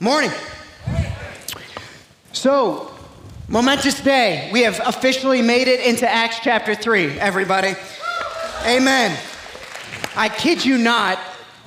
Morning. So, momentous day. We have officially made it into Acts chapter 3, everybody. Amen. I kid you not,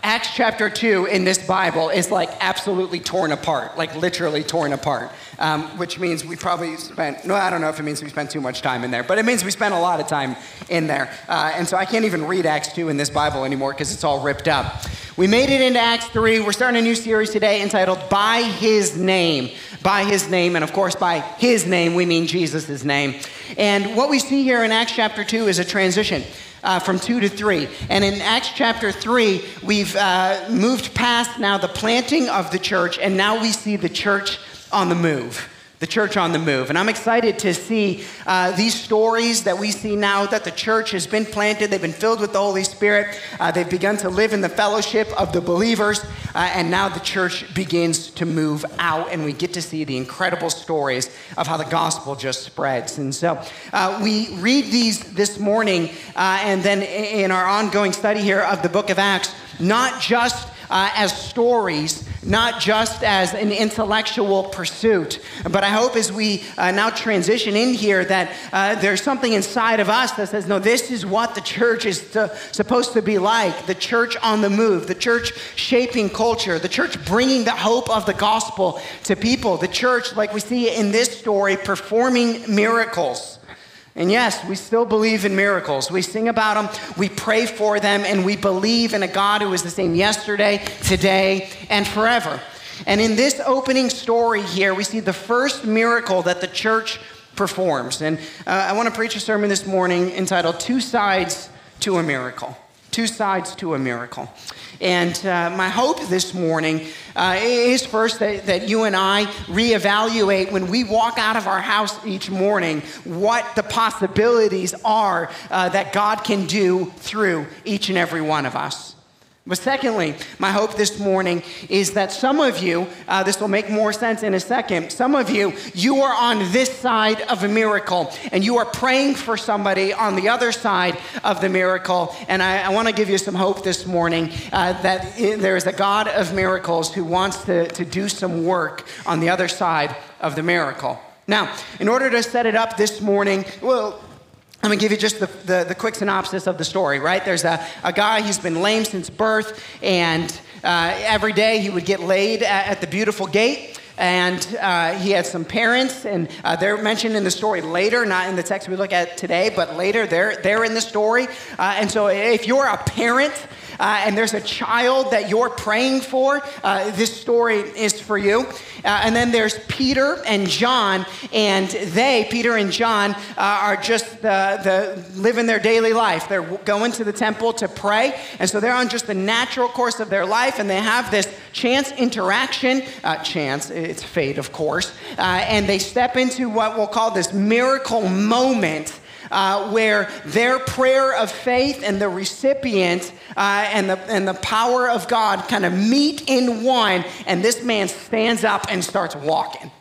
Acts chapter 2 in this Bible is like absolutely torn apart, like literally torn apart, um, which means we probably spent, no, I don't know if it means we spent too much time in there, but it means we spent a lot of time in there. Uh, and so I can't even read Acts 2 in this Bible anymore because it's all ripped up. We made it into Acts 3. We're starting a new series today entitled By His Name. By His Name. And of course, by His name, we mean Jesus' name. And what we see here in Acts chapter 2 is a transition uh, from 2 to 3. And in Acts chapter 3, we've uh, moved past now the planting of the church, and now we see the church on the move the church on the move. And I'm excited to see uh, these stories that we see now that the church has been planted, they've been filled with the Holy Spirit, uh, they've begun to live in the fellowship of the believers, uh, and now the church begins to move out, and we get to see the incredible stories of how the gospel just spreads. And so uh, we read these this morning, uh, and then in our ongoing study here of the book of Acts, not just uh, as stories, not just as an intellectual pursuit. But I hope as we uh, now transition in here that uh, there's something inside of us that says, no, this is what the church is to, supposed to be like the church on the move, the church shaping culture, the church bringing the hope of the gospel to people, the church, like we see in this story, performing miracles. And yes, we still believe in miracles. We sing about them, we pray for them, and we believe in a God who is the same yesterday, today, and forever. And in this opening story here, we see the first miracle that the church performs. And uh, I want to preach a sermon this morning entitled Two Sides to a Miracle. Two Sides to a Miracle. And uh, my hope this morning uh, is first that, that you and I reevaluate when we walk out of our house each morning what the possibilities are uh, that God can do through each and every one of us. But secondly, my hope this morning is that some of you, uh, this will make more sense in a second, some of you, you are on this side of a miracle and you are praying for somebody on the other side of the miracle. And I, I want to give you some hope this morning uh, that there is a God of miracles who wants to, to do some work on the other side of the miracle. Now, in order to set it up this morning, well, I'm going to give you just the, the, the, quick synopsis of the story, right? There's a, a guy who's been lame since birth, and uh, every day he would get laid at, at the beautiful gate. And uh, he had some parents, and uh, they're mentioned in the story later, not in the text we look at today, but later they're, they're in the story. Uh, and so if you're a parent, uh, and there's a child that you're praying for, uh, this story is for you. Uh, and then there's Peter and John, and they, Peter and John, are just the, the living their daily life. They're going to the temple to pray, and so they're on just the natural course of their life, and they have this chance interaction, chance, it's fate, of course, uh, and they step into what we'll call this miracle moment uh, where their prayer of faith and the recipient uh, and, the, and the power of God kind of meet in one, and this man stands up and starts walking.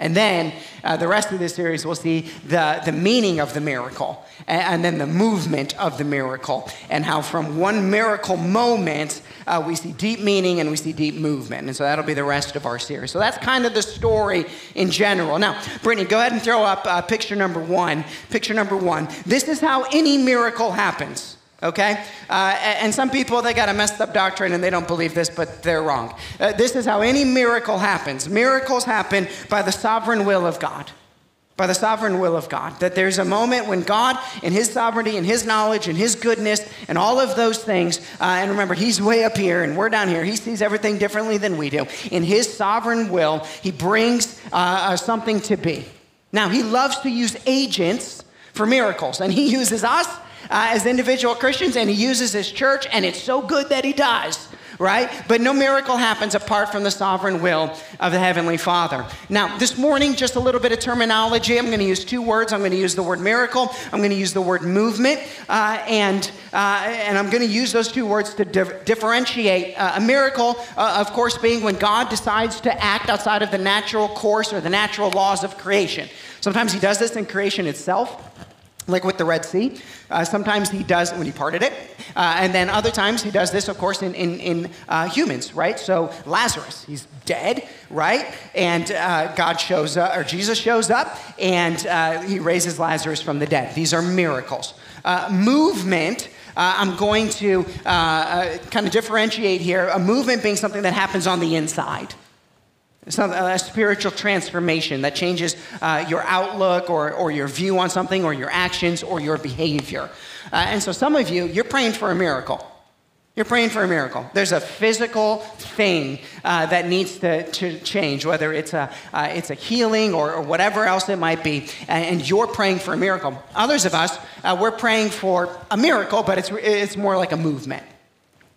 And then uh, the rest of this series, we'll see the, the meaning of the miracle and, and then the movement of the miracle, and how from one miracle moment, uh, we see deep meaning and we see deep movement. And so that'll be the rest of our series. So that's kind of the story in general. Now, Brittany, go ahead and throw up uh, picture number one. Picture number one. This is how any miracle happens okay? Uh, and some people, they got a messed up doctrine and they don't believe this, but they're wrong. Uh, this is how any miracle happens miracles happen by the sovereign will of God. By the sovereign will of God. That there's a moment when God, in His sovereignty and His knowledge and His goodness and all of those things, uh, and remember, He's way up here and we're down here. He sees everything differently than we do. In His sovereign will, He brings uh, uh something to be. Now, He loves to use agents for miracles, and He uses us uh, as individual Christians, and he uses his church, and it's so good that he does right? But no miracle happens apart from the sovereign will of the Heavenly Father. Now, this morning, just a little bit of terminology. I'm going to use two words. I'm going to use the word miracle, I'm going to use the word movement, uh, and, uh, and I'm going to use those two words to di- differentiate uh, a miracle, uh, of course, being when God decides to act outside of the natural course or the natural laws of creation. Sometimes He does this in creation itself. Like with the Red Sea. Uh, sometimes he does when he parted it. Uh, and then other times he does this, of course, in, in, in uh, humans, right? So Lazarus, he's dead, right? And uh, God shows up, or Jesus shows up, and uh, he raises Lazarus from the dead. These are miracles. Uh, movement. I'm going to kind of differentiate here a movement being something that happens on the inside. It's not a spiritual transformation that changes uh, your outlook or, or your view on something or your actions or your behavior. Uh, and so some of you, you're praying for a miracle. You're praying for a miracle. There's a physical thing uh, that needs to, to change, whether it's a, uh, it's a healing or, or, whatever else it might be, and, you're praying for a miracle. Others of us, uh, we're praying for a miracle, but it's, it's more like a movement.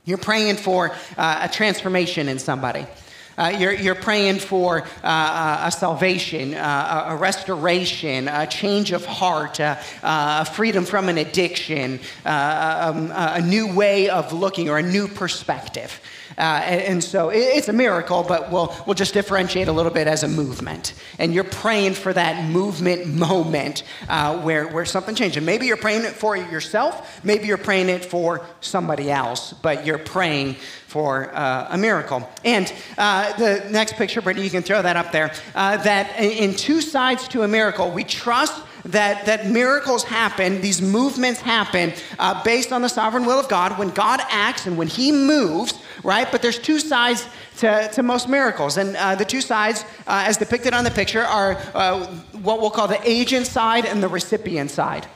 You're praying for uh, a transformation in somebody. Uh, you're, you're praying for uh, a salvation, uh, a restoration, a change of heart, uh, uh, freedom from an addiction, uh, um, a new way of looking or a new perspective. Uh, and, and, so it's a miracle, but we'll, we'll just differentiate a little bit as a movement. And you're praying for that movement moment uh, where, where something changes. And maybe you're praying it for yourself, maybe you're praying it for somebody else, but you're praying for uh, a miracle. And uh, the next picture, Brittany, you can throw that up there. Uh, that in two sides to a miracle, we trust that, that miracles happen, these movements happen uh, based on the sovereign will of God when God acts and when He moves, right? But there's two sides to, to most miracles. And uh, the two sides, uh, as depicted on the picture, are uh, what we'll call the agent side and the recipient side.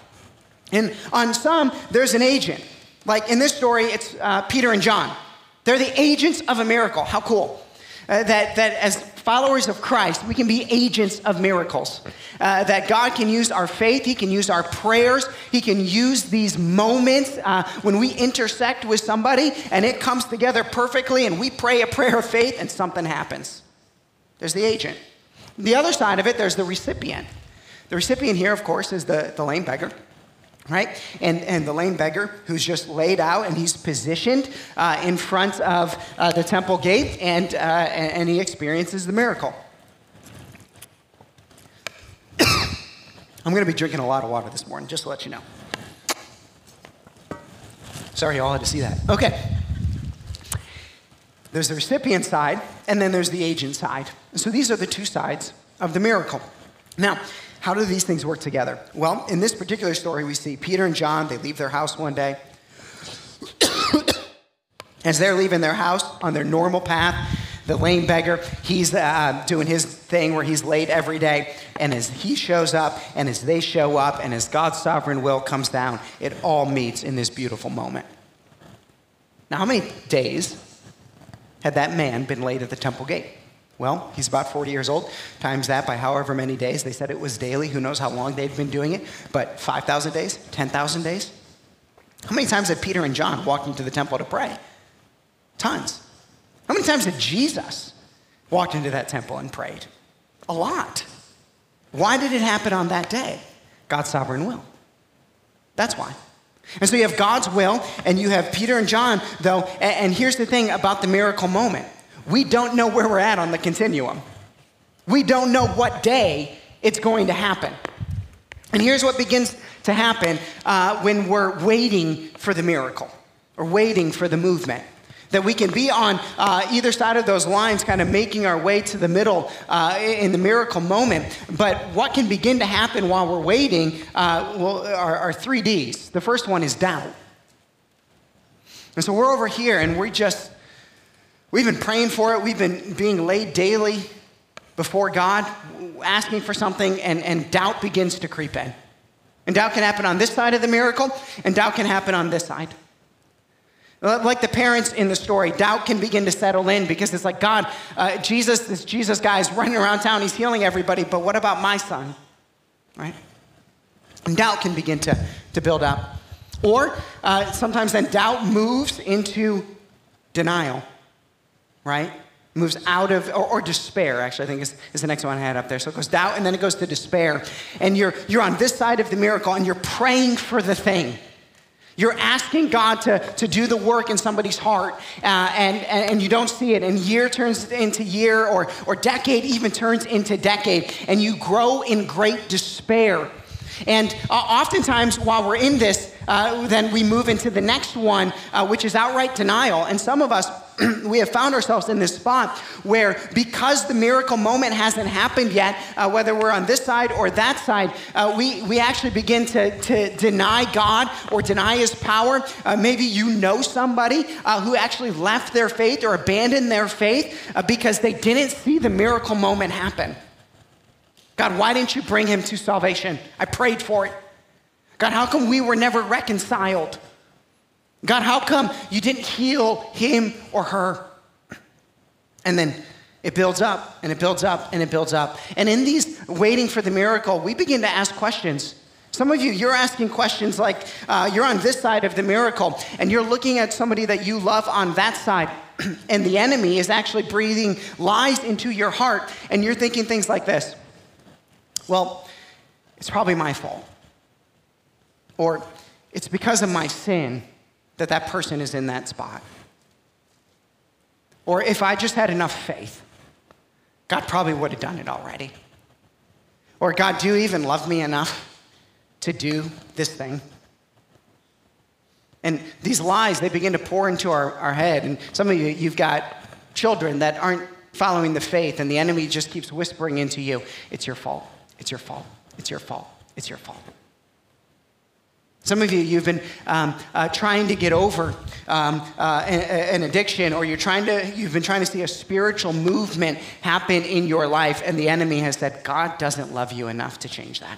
And on some, there's an agent. Like in this story, it's uh, Peter and John. They're the agents of a miracle. How cool. Uh, that, that as followers of Christ, we can be agents of miracles. Uh, that God can use our faith, He can use our prayers, He can use these moments uh, when we intersect with somebody and it comes together perfectly and we pray a prayer of faith and something happens. There's the agent. The other side of it, there's the recipient. The recipient here, of course, is the, the lame beggar right? And, and the lame beggar who's just laid out and he's positioned uh, in front of uh, the temple gate and, uh, and he experiences the miracle. I'm going to be drinking a lot of water this morning, just to let you know. Sorry, you all had to see that. Okay. There's the recipient side, and then there's the agent side. So these are the two sides of the miracle. Now, how do these things work together? Well, in this particular story, we see Peter and John, they leave their house one day. As they're leaving their house on their normal path, the lame beggar, he's uh, doing his thing where he's late every day. And as he shows up, and as they show up, and as God's sovereign will comes down, it all meets in this beautiful moment. Now, how many days had that man been late at the temple gate? Well, he's about 40 years old. Times that by however many days. They said it was daily. Who knows how long they've been doing it? But 5,000 days? 10,000 days? How many times had Peter and John walked into the temple to pray? Tons. How many times did Jesus walk into that temple and prayed? A lot. Why did it happen on that day? God's sovereign will. That's why. And so you have God's will, and you have Peter and John, though. And here's the thing about the miracle moment we don't know where we're at on the continuum. We don't know what day it's going to happen. And here's what begins to happen uh, when we're waiting for the miracle or waiting for the movement. That we can be on uh, either side of those lines, kind of making our way to the middle uh, in the miracle moment. But what can begin to happen while we're waiting uh, well, are, are three D's. The first one is doubt. And so we're over here and we just We've been praying for it. We've been being laid daily before God, asking for something, and, and doubt begins to creep in. And doubt can happen on this side of the miracle, and doubt can happen on this side. Like the parents in the story, doubt can begin to settle in because it's like, God, uh, Jesus, this Jesus guy is running around town, he's healing everybody, but what about my son? Right? And doubt can begin to, to build up. Or uh, sometimes then doubt moves into denial right? Moves out of, or, or, despair, actually, I think is, is the next one I had up there. So it goes doubt and then it goes to despair. And you're, you're on this side of the miracle and you're praying for the thing. You're asking God to, to do the work in somebody's heart, uh, and, and you don't see it. And year turns into year, or, or decade even turns into decade, and you grow in great despair. And uh, oftentimes, while we're in this, uh, then we move into the next one, uh, which is outright denial. And some of us, we have found ourselves in this spot where, because the miracle moment hasn't happened yet, uh, whether we're on this side or that side, uh, we, we actually begin to, to deny God or deny His power. Uh, maybe you know somebody uh, who actually left their faith or abandoned their faith uh, because they didn't see the miracle moment happen. God, why didn't you bring him to salvation? I prayed for it. God, how come we were never reconciled? God, how come you didn't heal him or her? And then it builds up and it builds up and it builds up. And in these waiting for the miracle, we begin to ask questions. Some of you, you're asking questions like uh, you're on this side of the miracle and you're looking at somebody that you love on that side, and the enemy is actually breathing lies into your heart, and you're thinking things like this Well, it's probably my fault. Or it's because of my sin that that person is in that spot. Or if I just had enough faith, God probably would have done it already. Or God, do you even love me enough to do this thing? And these lies, they begin to pour into our, our head. And some of you, you've got children that aren't following the faith, and the enemy just keeps whispering into you, it's your fault, it's your fault, it's your fault, it's your fault. Some of you, you've been um, uh, trying to get over um, uh, an, an, addiction, or you're trying to, you've been trying to see a spiritual movement happen in your life, and the enemy has said, God doesn't love you enough to change that.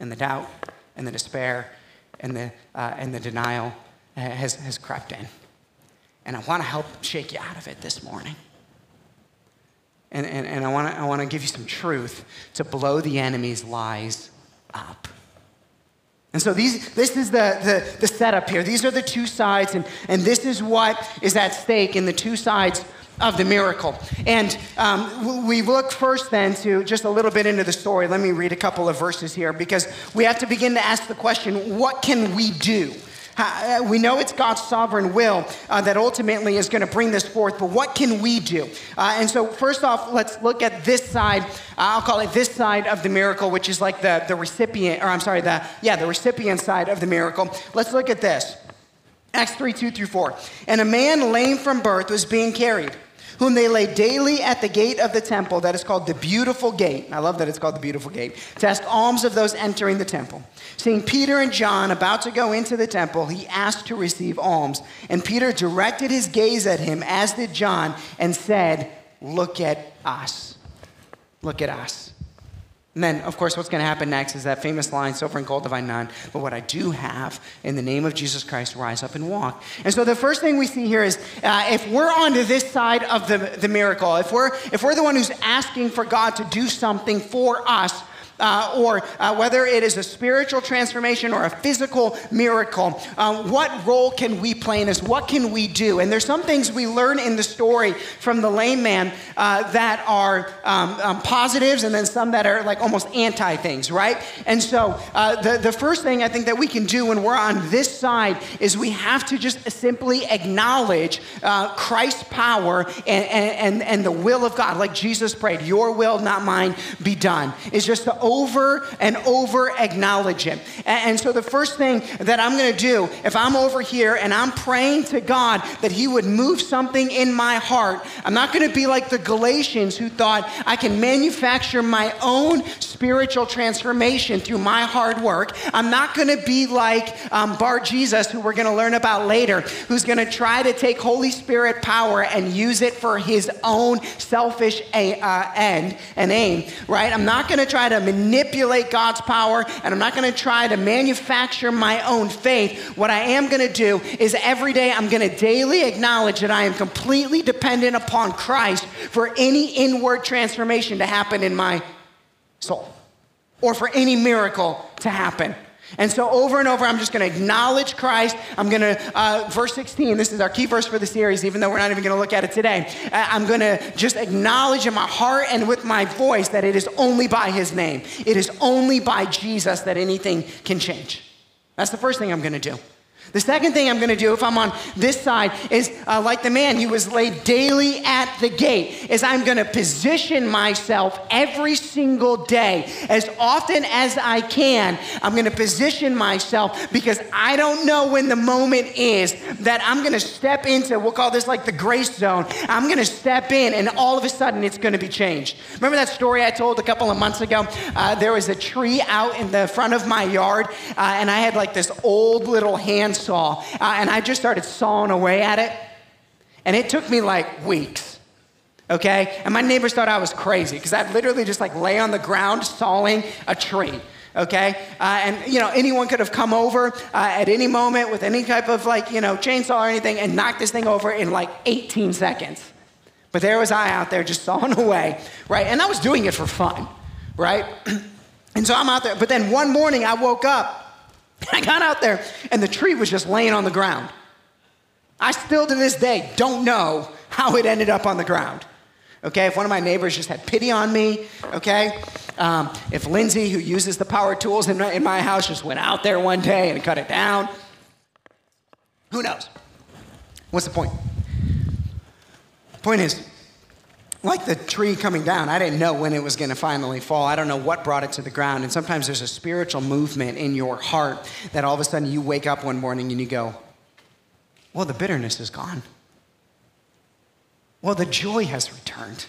And the doubt and the despair and the, uh, and the denial has, has crept in. And I want to help shake you out of it this morning. And, and, and I want to I wanna give you some truth to blow the enemy's lies up. And so these, this is the, the, the setup here. These are the two sides, and, and this is what is at stake in the two sides of the miracle. And um, we look first then to just a little bit into the story. Let me read a couple of verses here because we have to begin to ask the question what can we do? Uh, we know it's God's sovereign will uh, that ultimately is going to bring this forth, but what can we do? Uh, and so, first off, let's look at this side. I'll call it this side of the miracle, which is like the, the recipient, or I'm sorry, the, yeah, the recipient side of the miracle. Let's look at this Acts 3 2 through 4. And a man lame from birth was being carried whom they lay daily at the gate of the temple that is called the Beautiful Gate. I love that it's called the Beautiful Gate, to ask alms of those entering the temple. Seeing Peter and John about to go into the temple, he asked to receive alms. And Peter directed his gaze at him, as did John, and said, Look at us. Look at us. And then, of course, what's going to happen next is that famous line, silver and gold have I none, but what I do have, in the name of Jesus Christ, rise up and walk. And so the first thing we see here is uh, if we're on this side of the, the miracle, if we're, if we're the one who's asking for God to do something for us, uh, or uh, whether it is a spiritual transformation or a physical miracle, um, what role can we play in this? What can we do? And there's some things we learn in the story from the lame man uh, that are um, um, positives and then some that are like almost anti things, right? And so uh, the, the first thing I think that we can do when we're on this side is we have to just simply acknowledge uh, Christ's power and, and, and the will of God, like Jesus prayed, Your will, not mine, be done. Is just to over and over acknowledge Him. And so, the first thing that I'm going to do, if I'm over here and I'm praying to God that He would move something in my heart, I'm not going to be like the Galatians who thought I can manufacture my own spiritual transformation through my hard work. I'm not going to be like um, Bar Jesus, who we're going to learn about later, who's going to try to take Holy Spirit power and use it for his own selfish a, uh, end and aim, right? I'm not going to try to manipulate God's power, and I'm not going to try to manufacture my own faith. What I am going to do is every day I'm going to daily acknowledge that I am completely dependent upon Christ for any inward transformation to happen in my soul or for any miracle to happen. And so, over and over, I'm just going to acknowledge Christ. I'm going to, uh, verse 16, this is our key verse for the series, even though we're not even going to look at it today. I'm going to just acknowledge in my heart and with my voice that it is only by His name, it is only by Jesus that anything can change. That's the first thing I'm going to do. The second thing I'm going to do if I'm on this side is uh, like the man who was laid daily at the gate is I'm going to position myself every single day as often as I can. I'm going to position myself because I don't know when the moment is that I'm going to step into, we'll call this like the grace zone. I'm going to step in and all of a sudden it's going to be changed. Remember that story I told a couple of months ago? Uh, there was a tree out in the front of my yard uh, and I had like this old little hand saw, uh, and I just started sawing away at it. And it took me like weeks, okay? And my neighbors thought I was crazy because I'd literally just like lay on the ground sawing a tree okay? Uh, and, you know, anyone could have come over uh, at any moment with any type of, like, you know, chainsaw or anything and knocked this thing over in like 18 seconds. But there was I out there just sawing away, right? And I was doing it for fun, right? and so I'm out there. But then one morning I woke up I got out there and the tree was just laying on the ground. I still to this day don't know how it ended up on the ground. Okay, if one of my neighbors just had pity on me, okay, um, if Lindsay, who uses the power tools in my, in my house, just went out there one day and cut it down, who knows? What's the point? Point is, like the tree coming down, I didn't know when it was going to finally fall. I don't know what brought it to the ground. And sometimes there's a spiritual movement in your heart that all of a sudden you wake up one morning and you go, Well, the bitterness is gone. Well, the joy has returned.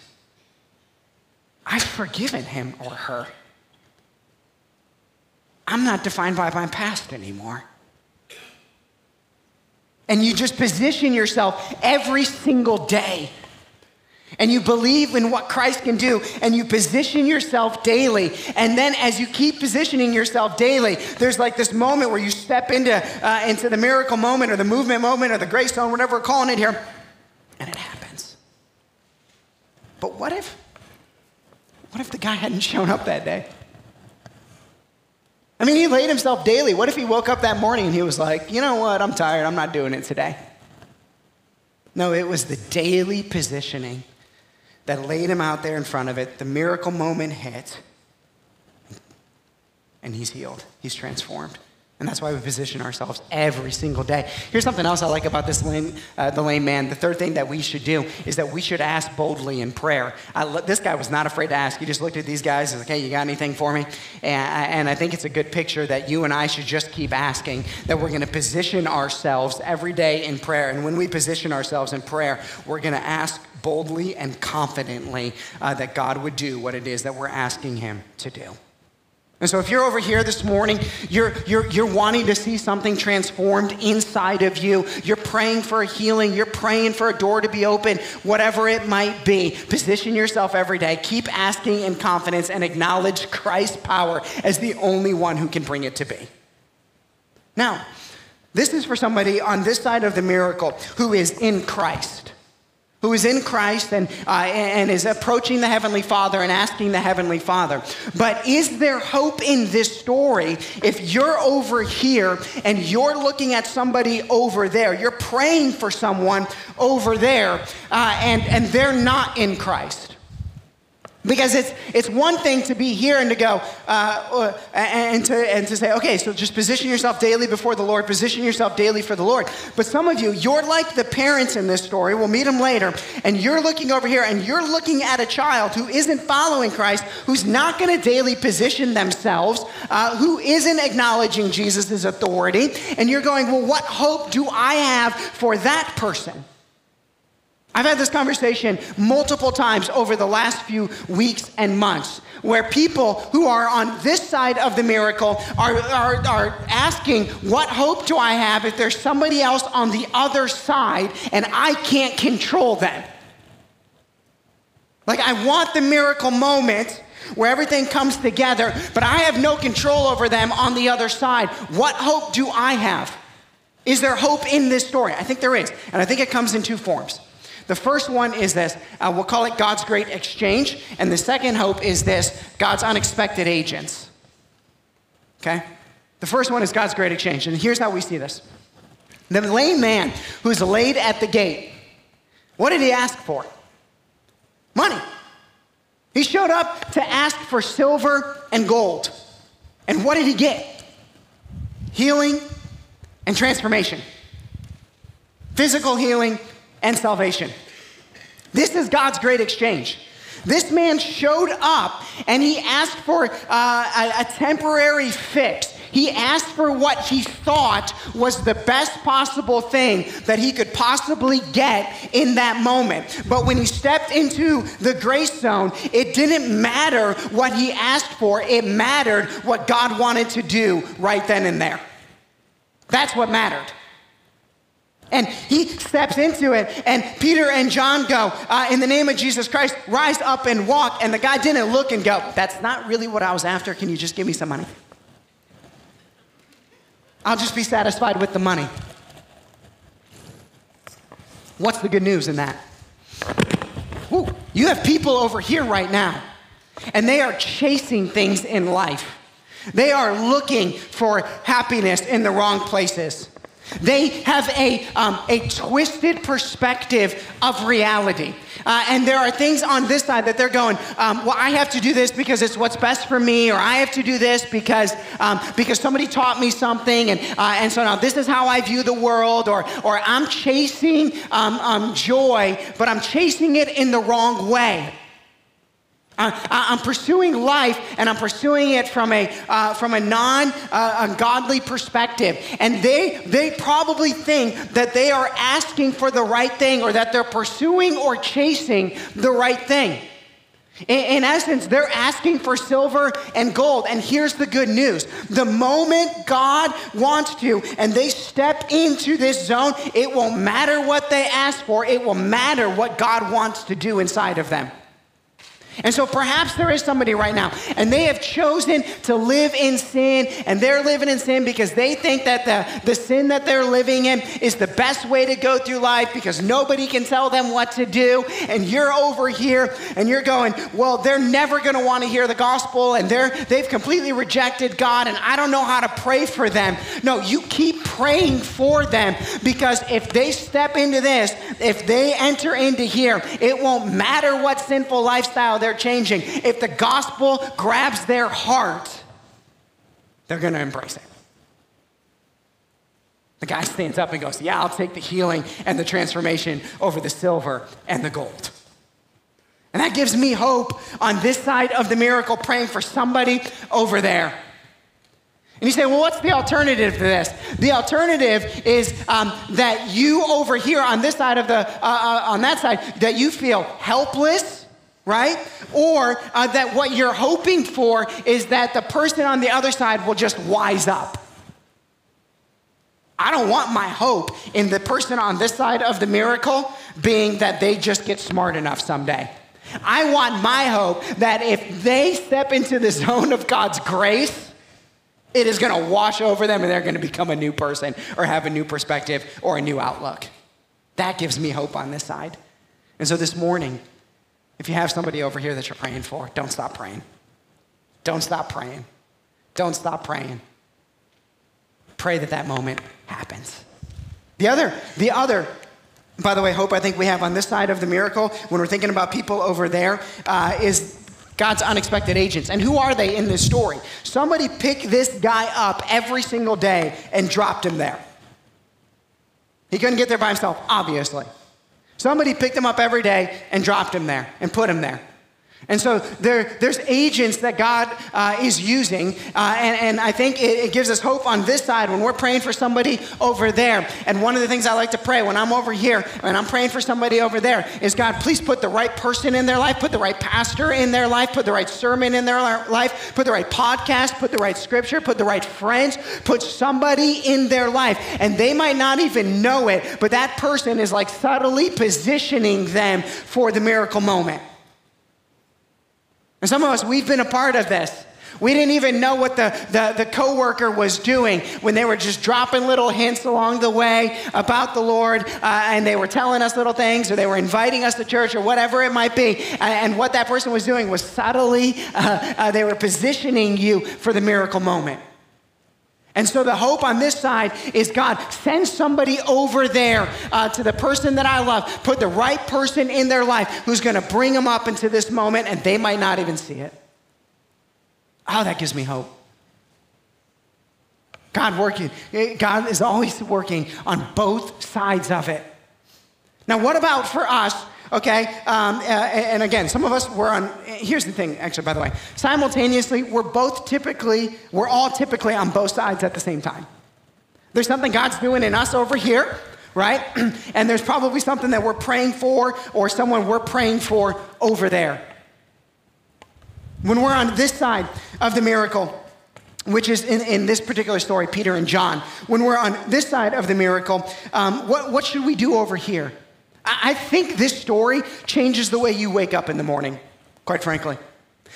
I've forgiven him or her. I'm not defined by my past anymore. And you just position yourself every single day and you believe in what Christ can do and you position yourself daily. And then as you keep positioning yourself daily, there's like this moment where you step into, uh, into the miracle moment or the movement moment or the grace zone, whatever we're calling it here, and it happens. But what if, what if the guy hadn't shown up that day? I mean, he laid himself daily. What if he woke up that morning and he was like, you know what, I'm tired, I'm not doing it today? No, it was the daily positioning that laid him out there in front of it. The miracle moment hit, and he's healed. He's transformed. And that's why we position ourselves every single day. Here's something else I like about this lame, uh, the lame man. The third thing that we should do is that we should ask boldly in prayer. this guy was not afraid to ask. He just looked at these guys and was like, hey, you got anything for me? And, and I think it's a good picture that you and I should just keep asking, that we're going to position ourselves every day in prayer. And when we position ourselves in prayer, we're going to ask boldly and confidently uh, that God would do what it is that we're asking Him to do. And so, if you're over here this morning, you're, you're, you're wanting to see something transformed inside of you, you're praying for a healing, you're praying for a door to be open, whatever it might be, position yourself every day. Keep asking in confidence and acknowledge Christ's power as the only one who can bring it to be. Now, this is for somebody on this side of the miracle who is in Christ who is in Christ and, uh, and is approaching the Heavenly Father and asking the Heavenly Father. But is there hope in this story if you're over here and you're looking at somebody over there? You're praying for someone over there uh, and, and they're not in Christ. Because it's, it's one thing to be here and to go uh, uh, and, to, and to say, okay, so just position yourself daily before the Lord, position yourself daily for the Lord. But some of you, you're like the parents in this story, we'll meet them later, and you're looking over here and you're looking at a child who isn't following Christ, who's not going to daily position themselves, uh, who isn't acknowledging Jesus' authority, and you're going, well, what hope do I have for that person? I've had this conversation multiple times over the last few weeks and months where people who are on this side of the miracle are, are, are asking, What hope do I have if there's somebody else on the other side and I can't control them? Like, I want the miracle moment where everything comes together, but I have no control over them on the other side. What hope do I have? Is there hope in this story? I think there is. And I think it comes in two forms. The first one is this uh, we'll call it God's great exchange. And the second hope is this God's unexpected agents. Okay? The first one is God's great exchange. And here's how we see this the lame man who's laid at the gate, what did he ask for? Money. He showed up to ask for silver and gold. And what did he get? Healing, and transformation, physical healing and salvation. This is God's great exchange. This man showed up and he asked for uh, a, a temporary fix. He asked for what he thought was the best possible thing that he could possibly get in that moment. But when he stepped into the grace zone, it didn't matter what he asked for, it mattered what God wanted to do right then and there. That's what mattered. And he steps into it, and Peter and John go, uh, In the name of Jesus Christ, rise up and walk. And the guy didn't look and go, That's not really what I was after. Can you just give me some money? I'll just be satisfied with the money. What's the good news in that? Ooh, you have people over here right now, and they are chasing things in life. They are looking for happiness in the wrong places. They have a, um, a twisted perspective of reality. Uh, and there are things on this side that they're going, um, well, I have to do this because it's what's best for me, or I have to do this because, um, because somebody taught me something, and, uh, and so now this is how I view the world, or, or I'm chasing um, um, joy, but I'm chasing it in the wrong way. I'm pursuing life and I'm pursuing it from a, uh, from a non uh, ungodly perspective. And they, they probably think that they are asking for the right thing or that they're pursuing or chasing the right thing. In, in essence, they're asking for silver and gold. And here's the good news the moment God wants to and they step into this zone, it won't matter what they ask for, it will matter what God wants to do inside of them. And so perhaps there is somebody right now, and they have chosen to live in sin, and they're living in sin because they think that the, the sin that they're living in is the best way to go through life because nobody can tell them what to do. And you're over here and you're going, well, they're never going to want to hear the gospel, and they're, they've completely rejected God, and I don't know how to pray for them. No, you keep praying for them because if they step into this, if they enter into here, it won't matter what sinful lifestyle they're changing. If the gospel grabs their heart, they're going to embrace it. The guy stands up and goes, Yeah, I'll take the healing and the transformation over the silver and the gold. And that gives me hope on this side of the miracle, praying for somebody over there. And you say, well, what's the alternative to this? The alternative is um, that you over here on this side of the, uh, uh, on that side, that you feel helpless right? Or uh, that what you're hoping for is that the person on the other side will just wise up. I don't want my hope in the person on this side of the miracle being that they just get smart enough someday. I want my hope that if they step into the zone of God's grace, it is going to wash over them and they're going to become a new person or have a new perspective or a new outlook. That gives me hope on this side. And so this morning, if you have somebody over here that you're praying for, don't stop praying. Don't stop praying. Don't stop praying. Pray that that moment happens. The other, the other, by the way, hope I think we have on this side of the miracle when we're thinking about people over there uh, is God's unexpected agents. And who are they in this story? Somebody picked this guy up every single day and dropped him there. He couldn't get there by himself, obviously. Somebody picked him up every day and dropped him there and put him there. And so there, there's agents that God uh, is using, uh, and, and, I think it, it, gives us hope on this side when we're praying for somebody over there. And one of the things I like to pray when I'm over here and I'm praying for somebody over there is God, please put the right person in their life, put the right pastor in their life, put the right sermon in their life, put the right podcast, put the right scripture, put the right friends, put somebody in their life. And they might not even know it, but that person is like subtly positioning them for the miracle moment. And some of us, we've been a part of this. We didn't even know what the, the, the coworker was doing when they were just dropping little hints along the way about the Lord, uh, and they were telling us little things, or they were inviting us to church, or whatever it might be. And, and what that person was doing was subtly, uh, uh, they were positioning you for the miracle moment. And so the hope on this side is God, send somebody over there uh, to the person that I love. Put the right person in their life who's going to bring them up into this moment, and they might not even see it. Oh, that gives me hope. God working. God is always working on both sides of it. Now, what about for us? Okay, um, and again, some of us were on. Here's the thing, actually, by the way. Simultaneously, we're both typically, we're all typically on both sides at the same time. There's something God's doing in us over here, right? and there's probably something that we're praying for or someone we're praying for over there. When we're on this side of the miracle, which is in, in this particular story, Peter and John, when we're on this side of the miracle, um, what, what should we do over here? I, think this story changes the way you wake up in the morning, quite frankly.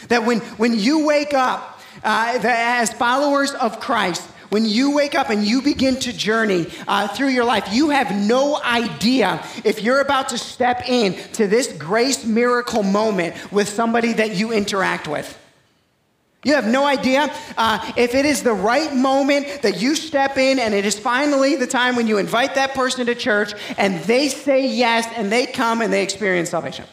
That when, when you wake up uh, as followers of Christ, when you wake up and you begin to journey uh, through your life, you have no idea if you're about to step in to this grace miracle moment with somebody that you interact with. You have no idea uh, if it is the right moment that you step in and it is finally the time when you invite that person to church and they say yes and they come and they experience salvation.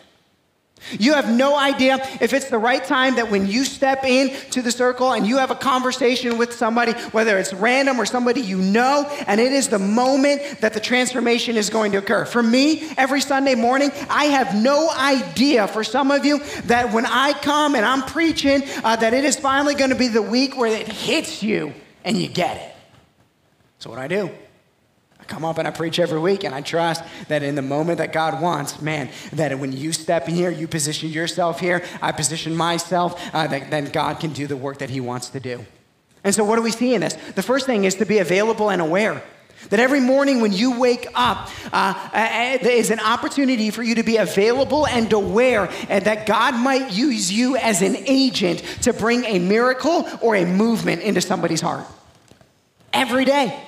You have no idea if it's the right time that when you step in to the circle and you have a conversation with somebody, whether it's random or somebody you know, and it is the moment that the transformation is going to occur. For me, every Sunday morning, I have no idea for some of you that when I come and I'm preaching, uh, that it is finally going to be the week where it hits you and you get it. So, what I do? I come up and I preach every week, and I trust that in the moment that God wants, man, that when you step in here, you position yourself here, I position myself, uh, that then God can do the work that He wants to do. And so, what do we see in this? The first thing is to be available and aware. That every morning when you wake up uh, uh, there is an opportunity for you to be available and aware, and that God might use you as an agent to bring a miracle or a movement into somebody's heart. Every day.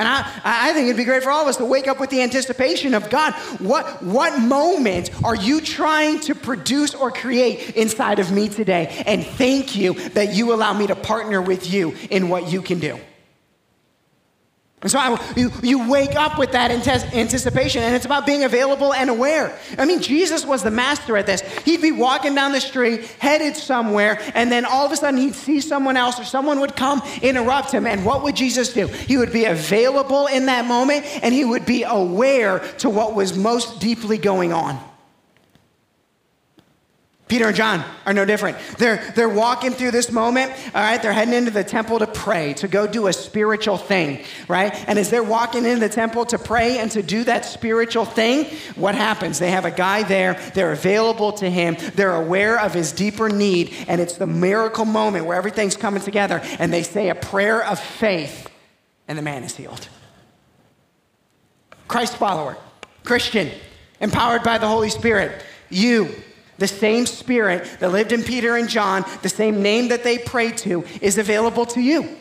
And I, I think it'd be great for all of us to wake up with the anticipation of God, what, what moment are you trying to produce or create inside of me today? And thank you that you allow me to partner with you in what you can do. And so I, you, you wake up with that anticipation, and it's about being available and aware. I mean, Jesus was the master at this. He'd be walking down the street, headed somewhere, and then all of a sudden he'd see someone else, or someone would come interrupt him. And what would Jesus do? He would be available in that moment, and he would be aware to what was most deeply going on. Peter and John are no different. They're, they're walking through this moment, all right? They're heading into the temple to pray, to go do a spiritual thing, right? And as they're walking into the temple to pray and to do that spiritual thing, what happens? They have a guy there, they're available to him, they're aware of his deeper need, and it's the miracle moment where everything's coming together, and they say a prayer of faith, and the man is healed. Christ follower, Christian, empowered by the Holy Spirit, you the same spirit that lived in Peter and John, the same name that they prayed to, is available to you.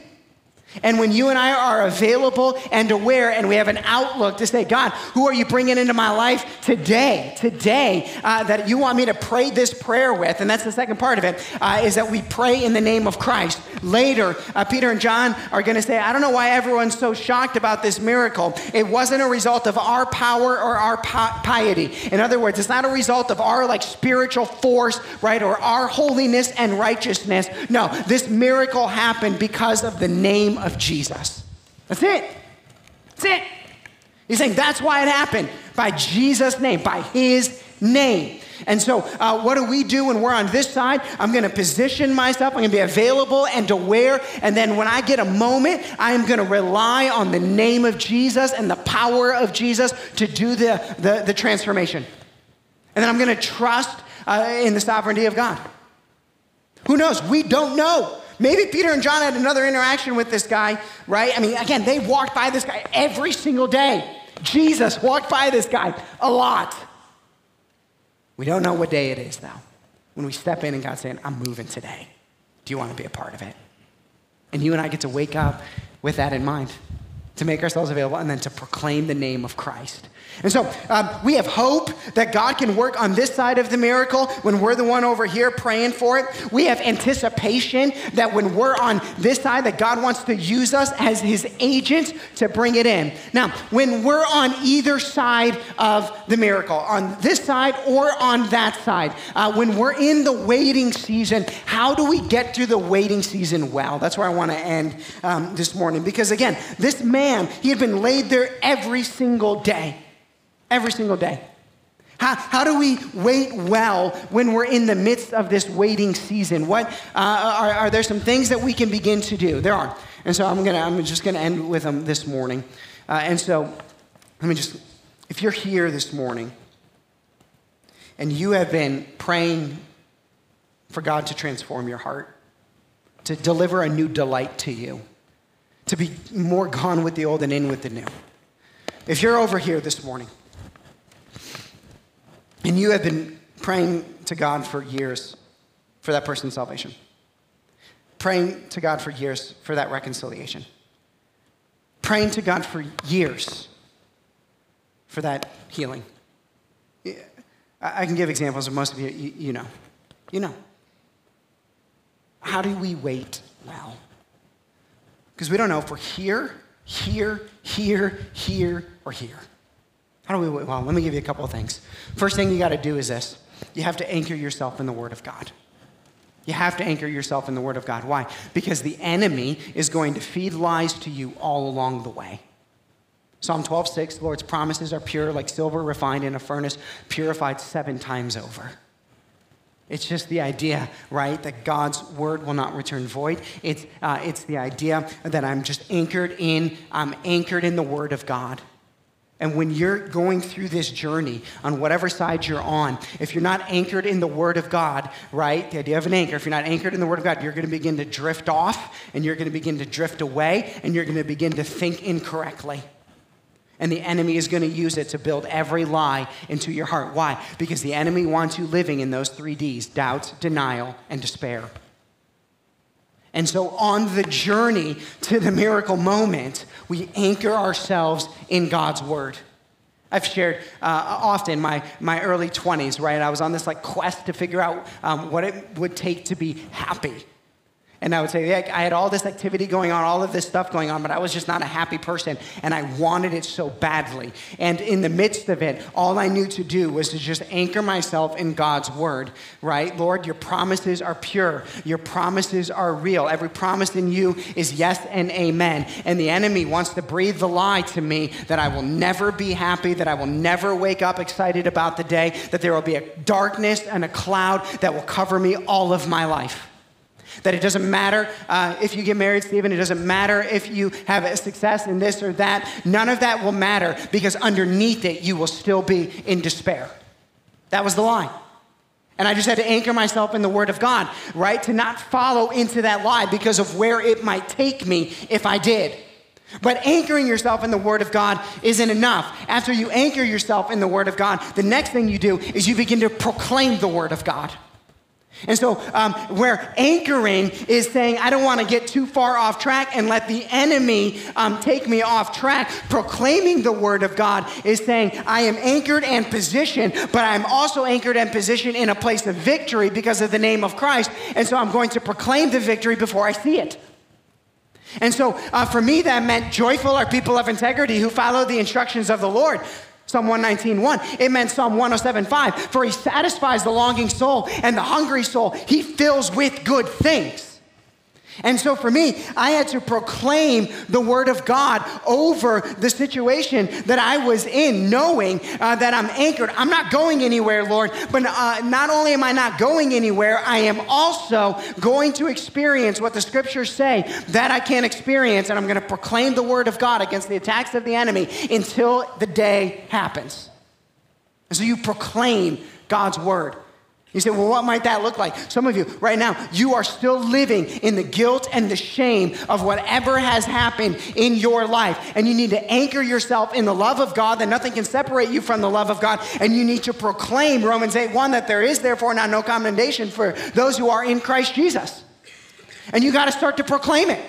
And when you and I are available and aware, and we have an outlook to say, God, who are you bringing into my life today? Today, uh, that you want me to pray this prayer with, and that's the second part of it, uh, is that we pray in the name of Christ. Later, uh, Peter and John are going to say, I don't know why everyone's so shocked about this miracle. It wasn't a result of our power or our piety. In other words, it's not a result of our like spiritual force, right, or our holiness and righteousness. No, this miracle happened because of the name of Jesus. That's it. That's it. He's saying that's why it happened by Jesus' name, by his name. And so, uh, what do we do when we're on this side? I'm going to position myself, I'm going to be available and aware. And then, when I get a moment, I'm going to rely on the name of Jesus and the power of Jesus to do the, the, the transformation. And then, I'm going to trust uh, in the sovereignty of God. Who knows? We don't know. Maybe Peter and John had another interaction with this guy, right? I mean, again, they walked by this guy every single day. Jesus walked by this guy a lot. We don't know what day it is, though. When we step in and God's saying, I'm moving today. Do you want to be a part of it? And you and I get to wake up with that in mind to make ourselves available, and then to proclaim the name of Christ. And so um, we have hope that God can work on this side of the miracle when we're the one over here praying for it. We have anticipation that when we're on this side, that God wants to use us as his agents to bring it in. Now, when we're on either side of the miracle, on this side or on that side, uh, when we're in the waiting season, how do we get through the waiting season well? That's where I want to end um, this morning. Because again, this man, he had been laid there every single day every single day. How, how do we wait well when we're in the midst of this waiting season? What uh, are, are there some things that we can begin to do? There are. And so I'm, gonna, I'm just going to end with them this morning. Uh, and so let me just, if you're here this morning and you have been praying for God to transform your heart, to deliver a new delight to you, to be more gone with the old and in with the new. If you're over here this morning and you have been praying to God for years for that person's salvation, praying to God for years for that reconciliation, praying to God for years for that healing. I can give examples of most of you, you, know. You know. How do we wait well? Because we don't know if we're here, here, here, here, or here. How do we wait? Well, let me give you a couple of things. First thing you got to do is this you have to anchor yourself in the Word of God. You have to anchor yourself in the Word of God. Why? Because the enemy is going to feed lies to you all along the way. Psalm 12, 6, the Lord's promises are pure, like silver refined in a furnace, purified seven times over. It's just the idea, right, that God's word will not return void. It's, uh, it's the idea that I'm just anchored in, I'm anchored in the word of God. And when you're going through this journey on whatever side you're on, if you're not anchored in the Word of God, right, the idea of an anchor, if you're not anchored in the Word of God, you're going to begin to drift off and you're going to begin to drift away and you're going to begin to think incorrectly. And the enemy is going to use it to build every lie into your heart. Why? Because the enemy wants you living in those three D's doubt, denial, and despair. And so, on the journey to the miracle moment, we anchor ourselves in God's word. I've shared uh, often my, my early 20s, right? I was on this like quest to figure out um, what it would take to be happy. And I would say, yeah, I had all this activity going on, all of this stuff going on, but I was just not a happy person. And I wanted it so badly. And in the midst of it, all I knew to do was to just anchor myself in God's word, right? Lord, your promises are pure. Your promises are real. Every promise in you is yes and amen. And the enemy wants to breathe the lie to me that I will never be happy, that I will never wake up excited about the day, that there will be a darkness and a cloud that will cover me all of my life. That it doesn't matter uh, if you get married, Stephen. It doesn't matter if you have a success in this or that. None of that will matter because underneath it, you will still be in despair. That was the line. And I just had to anchor myself in the Word of God, right? To not follow into that lie because of where it might take me if I did. But anchoring yourself in the Word of God isn't enough. After you anchor yourself in the Word of God, the next thing you do is you begin to proclaim the Word of God. And so, um, where anchoring is saying, I don't want to get too far off track and let the enemy um, take me off track. Proclaiming the word of God is saying, I am anchored and positioned, but I'm also anchored and positioned in a place of victory because of the name of Christ. And so, I'm going to proclaim the victory before I see it. And so, uh, for me, that meant joyful are people of integrity who follow the instructions of the Lord. Psalm 119, 1. It meant Psalm 107, 5. For he satisfies the longing soul and the hungry soul. He fills with good things. And so for me, I had to proclaim the word of God over the situation that I was in, knowing uh, that I'm anchored. I'm not going anywhere, Lord, but uh, not only am I not going anywhere, I am also going to experience what the scriptures say that I can't experience, and I'm going to proclaim the word of God against the attacks of the enemy until the day happens. And so you proclaim God's word. You say, well, what might that look like? Some of you, right now, you are still living in the guilt and the shame of whatever has happened in your life. And you need to anchor yourself in the love of God, that nothing can separate you from the love of God. And you need to proclaim Romans 8 1 that there is therefore now no condemnation for those who are in Christ Jesus. And you got to start to proclaim it.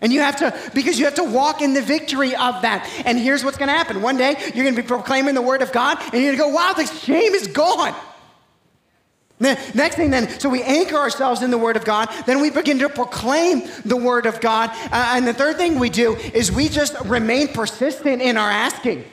And you have to, because you have to walk in the victory of that. And here's what's going to happen. One day, you're going to be proclaiming the word of God, and you're going to go, wow, the shame is gone. Next thing, then, so we anchor ourselves in the Word of God. Then we begin to proclaim the Word of God. Uh, and the third thing we do is we just remain persistent in our asking.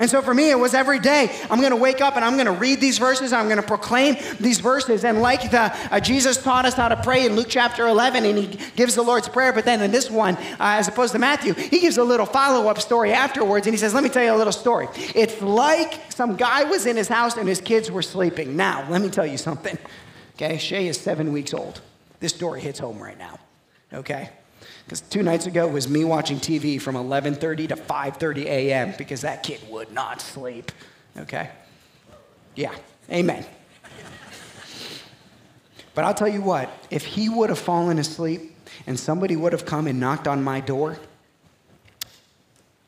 And so for me, it was every day. I'm going to wake up and I'm going to read these verses. I'm going to proclaim these verses. And like the uh, Jesus taught us how to pray in Luke chapter 11, and he gives the Lord's prayer. But then in this one, uh, as opposed to Matthew, he gives a little follow-up story afterwards, and he says, "Let me tell you a little story. It's like some guy was in his house and his kids were sleeping. Now, let me tell you something. Okay, Shay is seven weeks old. This story hits home right now. Okay." Because two nights ago was me watching TV from 11:30 to 5:30 a.m. because that kid would not sleep. Okay? Yeah. Amen. But I'll tell you what, if he would have fallen asleep and somebody would have come and knocked on my door,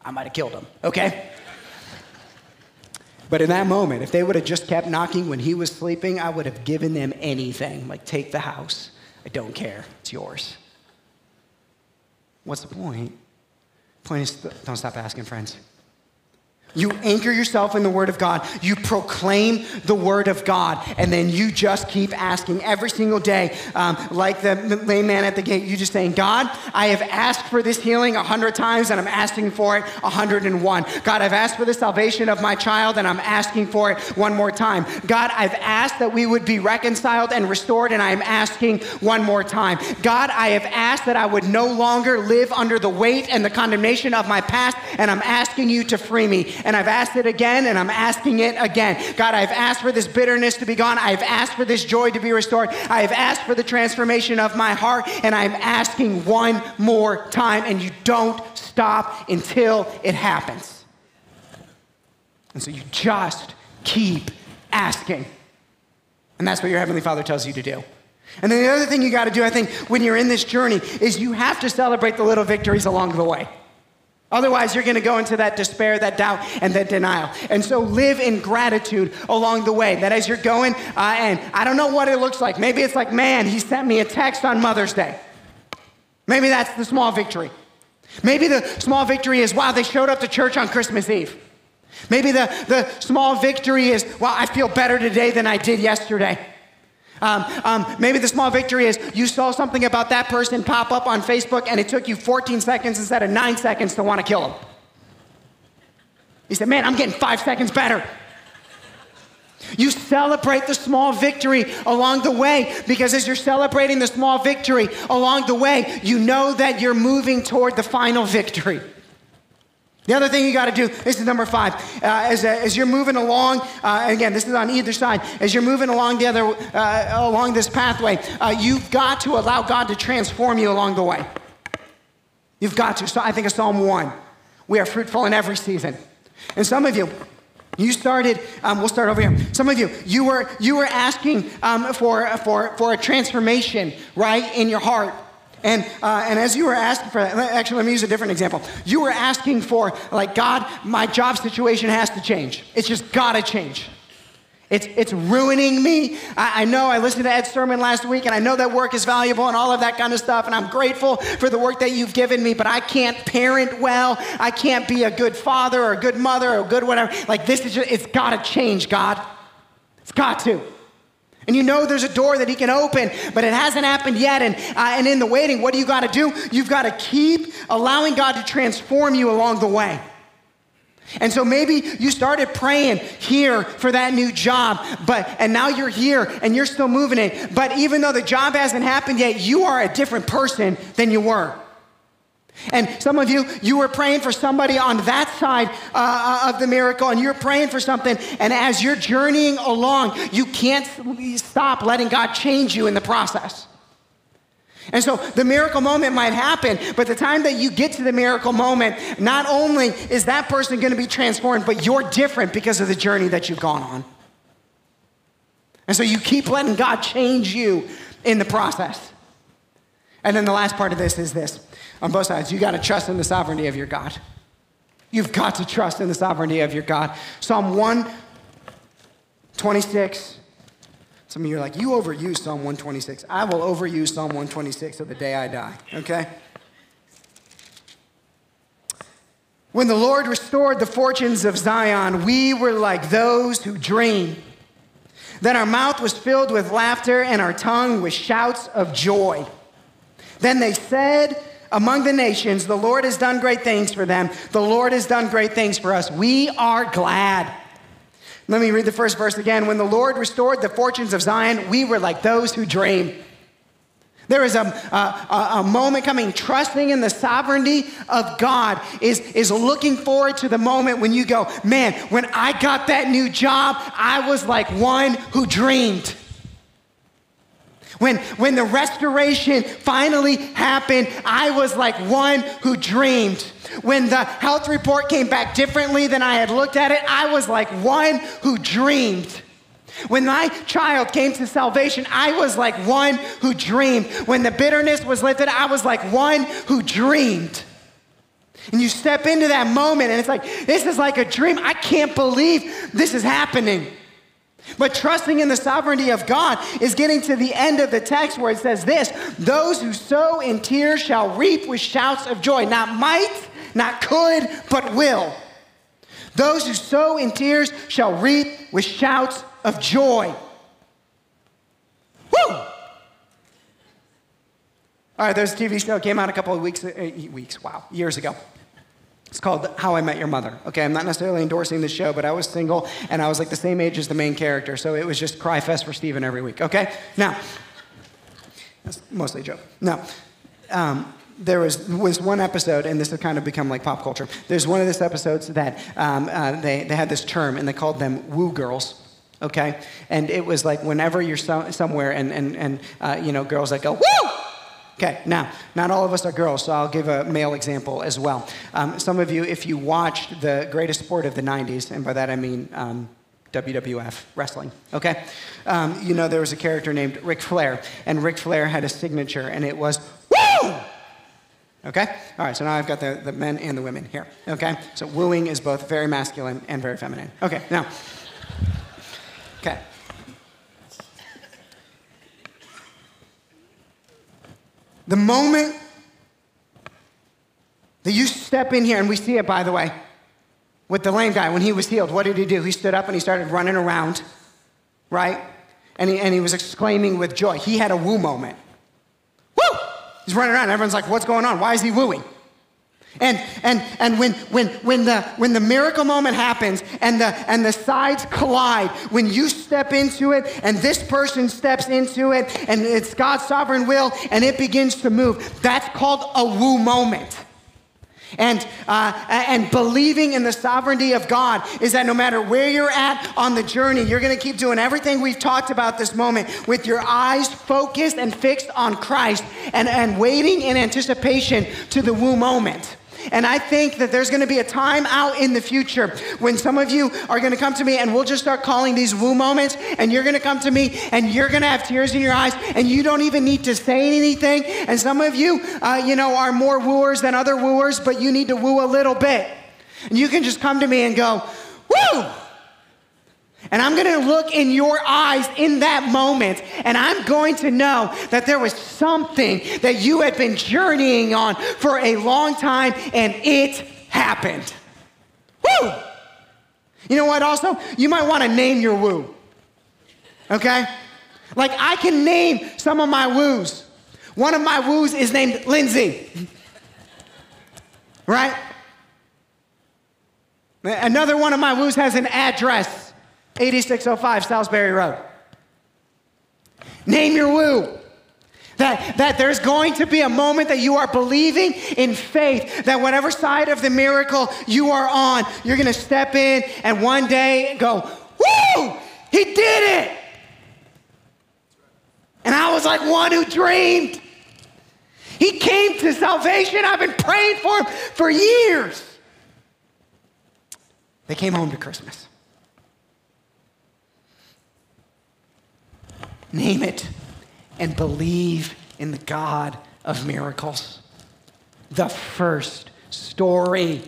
I might have killed him, okay? But in that moment, if they would have just kept knocking when he was sleeping, I would have given them anything. Like, take the house. I don't care. It's yours. What's the point? Point is, don't stop asking, friends. You anchor yourself in the Word of God. You proclaim the Word of God. And then you just keep asking every single day, um, like the lame man at the gate. You just saying, God, I have asked for this healing a hundred times and I'm asking for it a hundred and one. God, I've asked for the salvation of my child and I'm asking for it one more time. God, I've asked that we would be reconciled and restored and I'm asking one more time. God, I have asked that I would no longer live under the weight and the condemnation of my past and I'm asking you to free me and I've asked it again and I'm asking it again. God, I've asked for this bitterness to be gone. I've asked for this joy to be restored. I've asked for the transformation of my heart and I'm asking one more time and you don't stop until it happens. And so you just keep asking. And that's what your Heavenly Father tells you to do. And then the other thing you got to do, I think, when you're in this journey, is you have to celebrate the little victories along the way. Otherwise, you're going to go into that despair, that doubt, and that denial. And so live in gratitude along the way. That as you're going, uh, and I don't know what it looks like. Maybe it's like, man, he sent me a text on Mother's Day. Maybe that's the small victory. Maybe the small victory is, wow, they showed up to church on Christmas Eve. Maybe the, the small victory is, wow, I feel better today than I did yesterday. Um, um, maybe the small victory is you saw something about that person pop up on Facebook and it took you 14 seconds instead of nine seconds to want to kill him. He said, Man, I'm getting five seconds better. You celebrate the small victory along the way because as you're celebrating the small victory along the way, you know that you're moving toward the final victory. The other thing you got to do, this is number five, uh, as, uh, as you're moving along, uh, again, this is on either side, as you're moving along the other, uh, along this pathway, uh, you've got to allow God to transform you along the way. You've got to. So I think of Psalm 1. We are fruitful in every season. And some of you, you started, um, we'll start over here. Some of you, you were, you were asking um, for, for, for a transformation, right, in your heart. And, uh, and as you were asking for that, actually, let me use a different example. You were asking for, like, God, my job situation has to change. It's just got to change. It's, it's ruining me. I, I, know I listened to Ed's sermon last week, and I know that work is valuable and all of that kind of stuff, and I'm grateful for the work that you've given me, but I can't parent well. I can't be a good father or a good mother or good whatever. Like, this is just, it's got to change, God. It's got to. And you know there's a door that he can open, but it hasn't happened yet. And, uh, and in the waiting, what do you got to do? You've got to keep allowing God to transform you along the way. And so maybe you started praying here for that new job, but and now you're here and you're still moving it. But even though the job hasn't happened yet, you are a different person than you were. And some of you, you were praying for somebody on that side uh, uh, of the miracle, and you're praying for something. And as you're journeying along, you can't stop letting God change you in the process. And so the miracle moment might happen, but the time that you get to the miracle moment, not only is that person going to be transformed, but you're different because of the journey that you've gone on. And so you keep letting God change you in the process. And then the last part of this is this on both sides. You got to trust in the sovereignty of your God. You've got to trust in the sovereignty of your God. Psalm 126 Some of you are like, you overuse Psalm 126. I will overuse Psalm 126 till the day I die, okay? When the Lord restored the fortunes of Zion, we were like those who dream. Then our mouth was filled with laughter and our tongue with shouts of joy. Then they said among the nations, The Lord has done great things for them. The Lord has done great things for us. We are glad. Let me read the first verse again. When the Lord restored the fortunes of Zion, we were like those who dream. There is a, a, a, moment coming, trusting in the sovereignty of God is, is looking forward to the moment when you go, man, when I got that new job, I was like one who dreamed. When, when the restoration finally happened, I was like one who dreamed. When the health report came back differently than I had looked at it, I was like one who dreamed. When my child came to salvation, I was like one who dreamed. When the bitterness was lifted, I was like one who dreamed. And you step into that moment, and it's like, this is like a dream. I can't believe this is happening. But trusting in the sovereignty of God is getting to the end of the text where it says this Those who sow in tears shall reap with shouts of joy. Not might, not could, but will. Those who sow in tears shall reap with shouts of joy. Woo! All right, there's a TV show came out a couple of weeks, uh, weeks, wow, years ago. It's called How I Met Your Mother. Okay, I'm not necessarily endorsing this show, but I was single and I was like the same age as the main character, so it was just cry fest for Steven every week. Okay, now that's mostly a joke. Now, um, there was, was one episode, and this has kind of become like pop culture. There's one of these episodes that um, uh, they, they had this term, and they called them woo girls okay? And it was like whenever you're so, somewhere and, and, and uh, you know, girls that go, woo! Okay, now, not all of us are girls, so I'll give a male example as well. Um, some of you, if you watched the greatest sport of the 90s, and by that I mean um, WWF, wrestling, okay? Um, you know there was a character named Ric Flair, and Ric Flair had a signature, and it was, woo! Okay? All right, so now I've got the, the men and the women here, okay? So wooing is both very masculine and very feminine. Okay, now, Okay. The moment that you step in here, and we see it, by the way, with the lame guy, when he was healed, what did he do? He stood up and he started running around, right? And he, and he was exclaiming with joy. He had a woo moment. Woo! He's running around. Everyone's like, what's going on? Why is he wooing? And, and, and when, when, when, the, when the miracle moment happens and the, and the sides collide, when you step into it and this person steps into it and it's God's sovereign will and it begins to move, that's called a woo moment. And, uh, and believing in the sovereignty of God is that no matter where you're at on the journey, you're going to keep doing everything we've talked about this moment with your eyes focused and fixed on Christ and, and waiting in anticipation to the woo moment. And I think that there's going to be a time out in the future when some of you are going to come to me and we'll just start calling these woo moments. And you're going to come to me and you're going to have tears in your eyes and you don't even need to say anything. And some of you, uh, you know, are more wooers than other wooers, but you need to woo a little bit. And you can just come to me and go, woo! And I'm gonna look in your eyes in that moment, and I'm going to know that there was something that you had been journeying on for a long time, and it happened. Woo! You know what, also? You might wanna name your woo, okay? Like, I can name some of my woos. One of my woos is named Lindsay, right? Another one of my woos has an address. 8605 Salisbury Road. Name your woo. That, that there's going to be a moment that you are believing in faith that whatever side of the miracle you are on, you're going to step in and one day go, Woo! He did it! And I was like one who dreamed. He came to salvation. I've been praying for him for years. They came home to Christmas. Name it, and believe in the God of miracles. The first story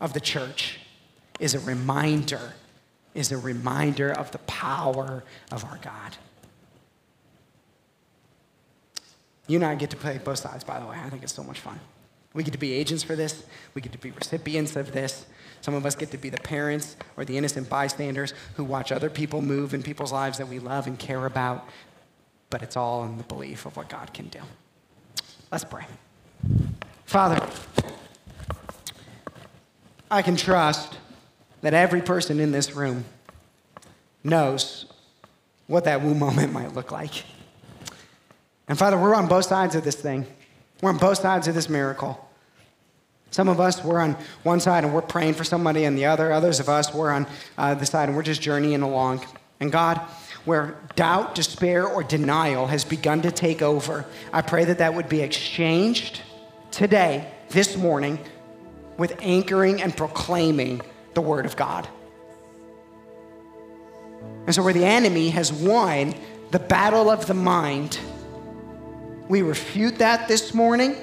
of the church is a reminder is a reminder of the power of our God. You and I get to play both sides, by the way. I think it's so much fun. We get to be agents for this, we get to be recipients of this. Some of us get to be the parents or the innocent bystanders who watch other people move in people's lives that we love and care about, but it's all in the belief of what God can do. Let's pray. Father, I can trust that every person in this room knows what that woo moment might look like. And Father, we're on both sides of this thing. We're on both sides of this miracle. Some of us, we're on one side and we're praying for somebody and the other. Others of us, we're on uh, the side and we're just journeying along. And God, where doubt, despair, or denial has begun to take over, I pray that that would be exchanged today, this morning, with anchoring and proclaiming the Word of God. And so, where the enemy has won the battle of the mind, we refute that this morning.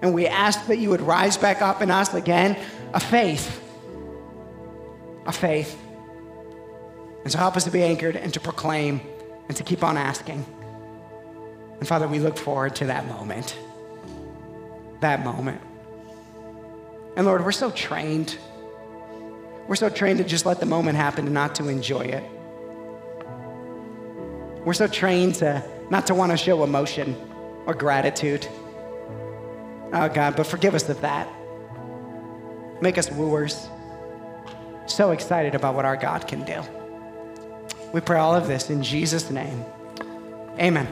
And we ask that you would rise back up in us again a faith. A faith. And so help us to be anchored and to proclaim and to keep on asking. And Father, we look forward to that moment. That moment. And Lord, we're so trained. We're so trained to just let the moment happen and not to enjoy it. We're so trained to not to want to show emotion or gratitude. Oh God, but forgive us of that. Make us wooers. So excited about what our God can do. We pray all of this in Jesus' name. Amen.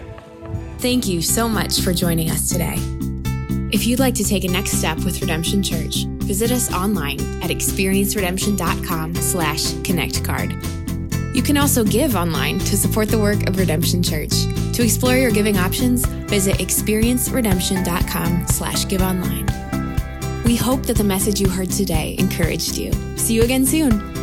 Thank you so much for joining us today. If you'd like to take a next step with Redemption Church, visit us online at experienceredemption.com slash connectcard. You can also give online to support the work of Redemption Church. To explore your giving options, visit experienceredemption.com slash give online. We hope that the message you heard today encouraged you. See you again soon.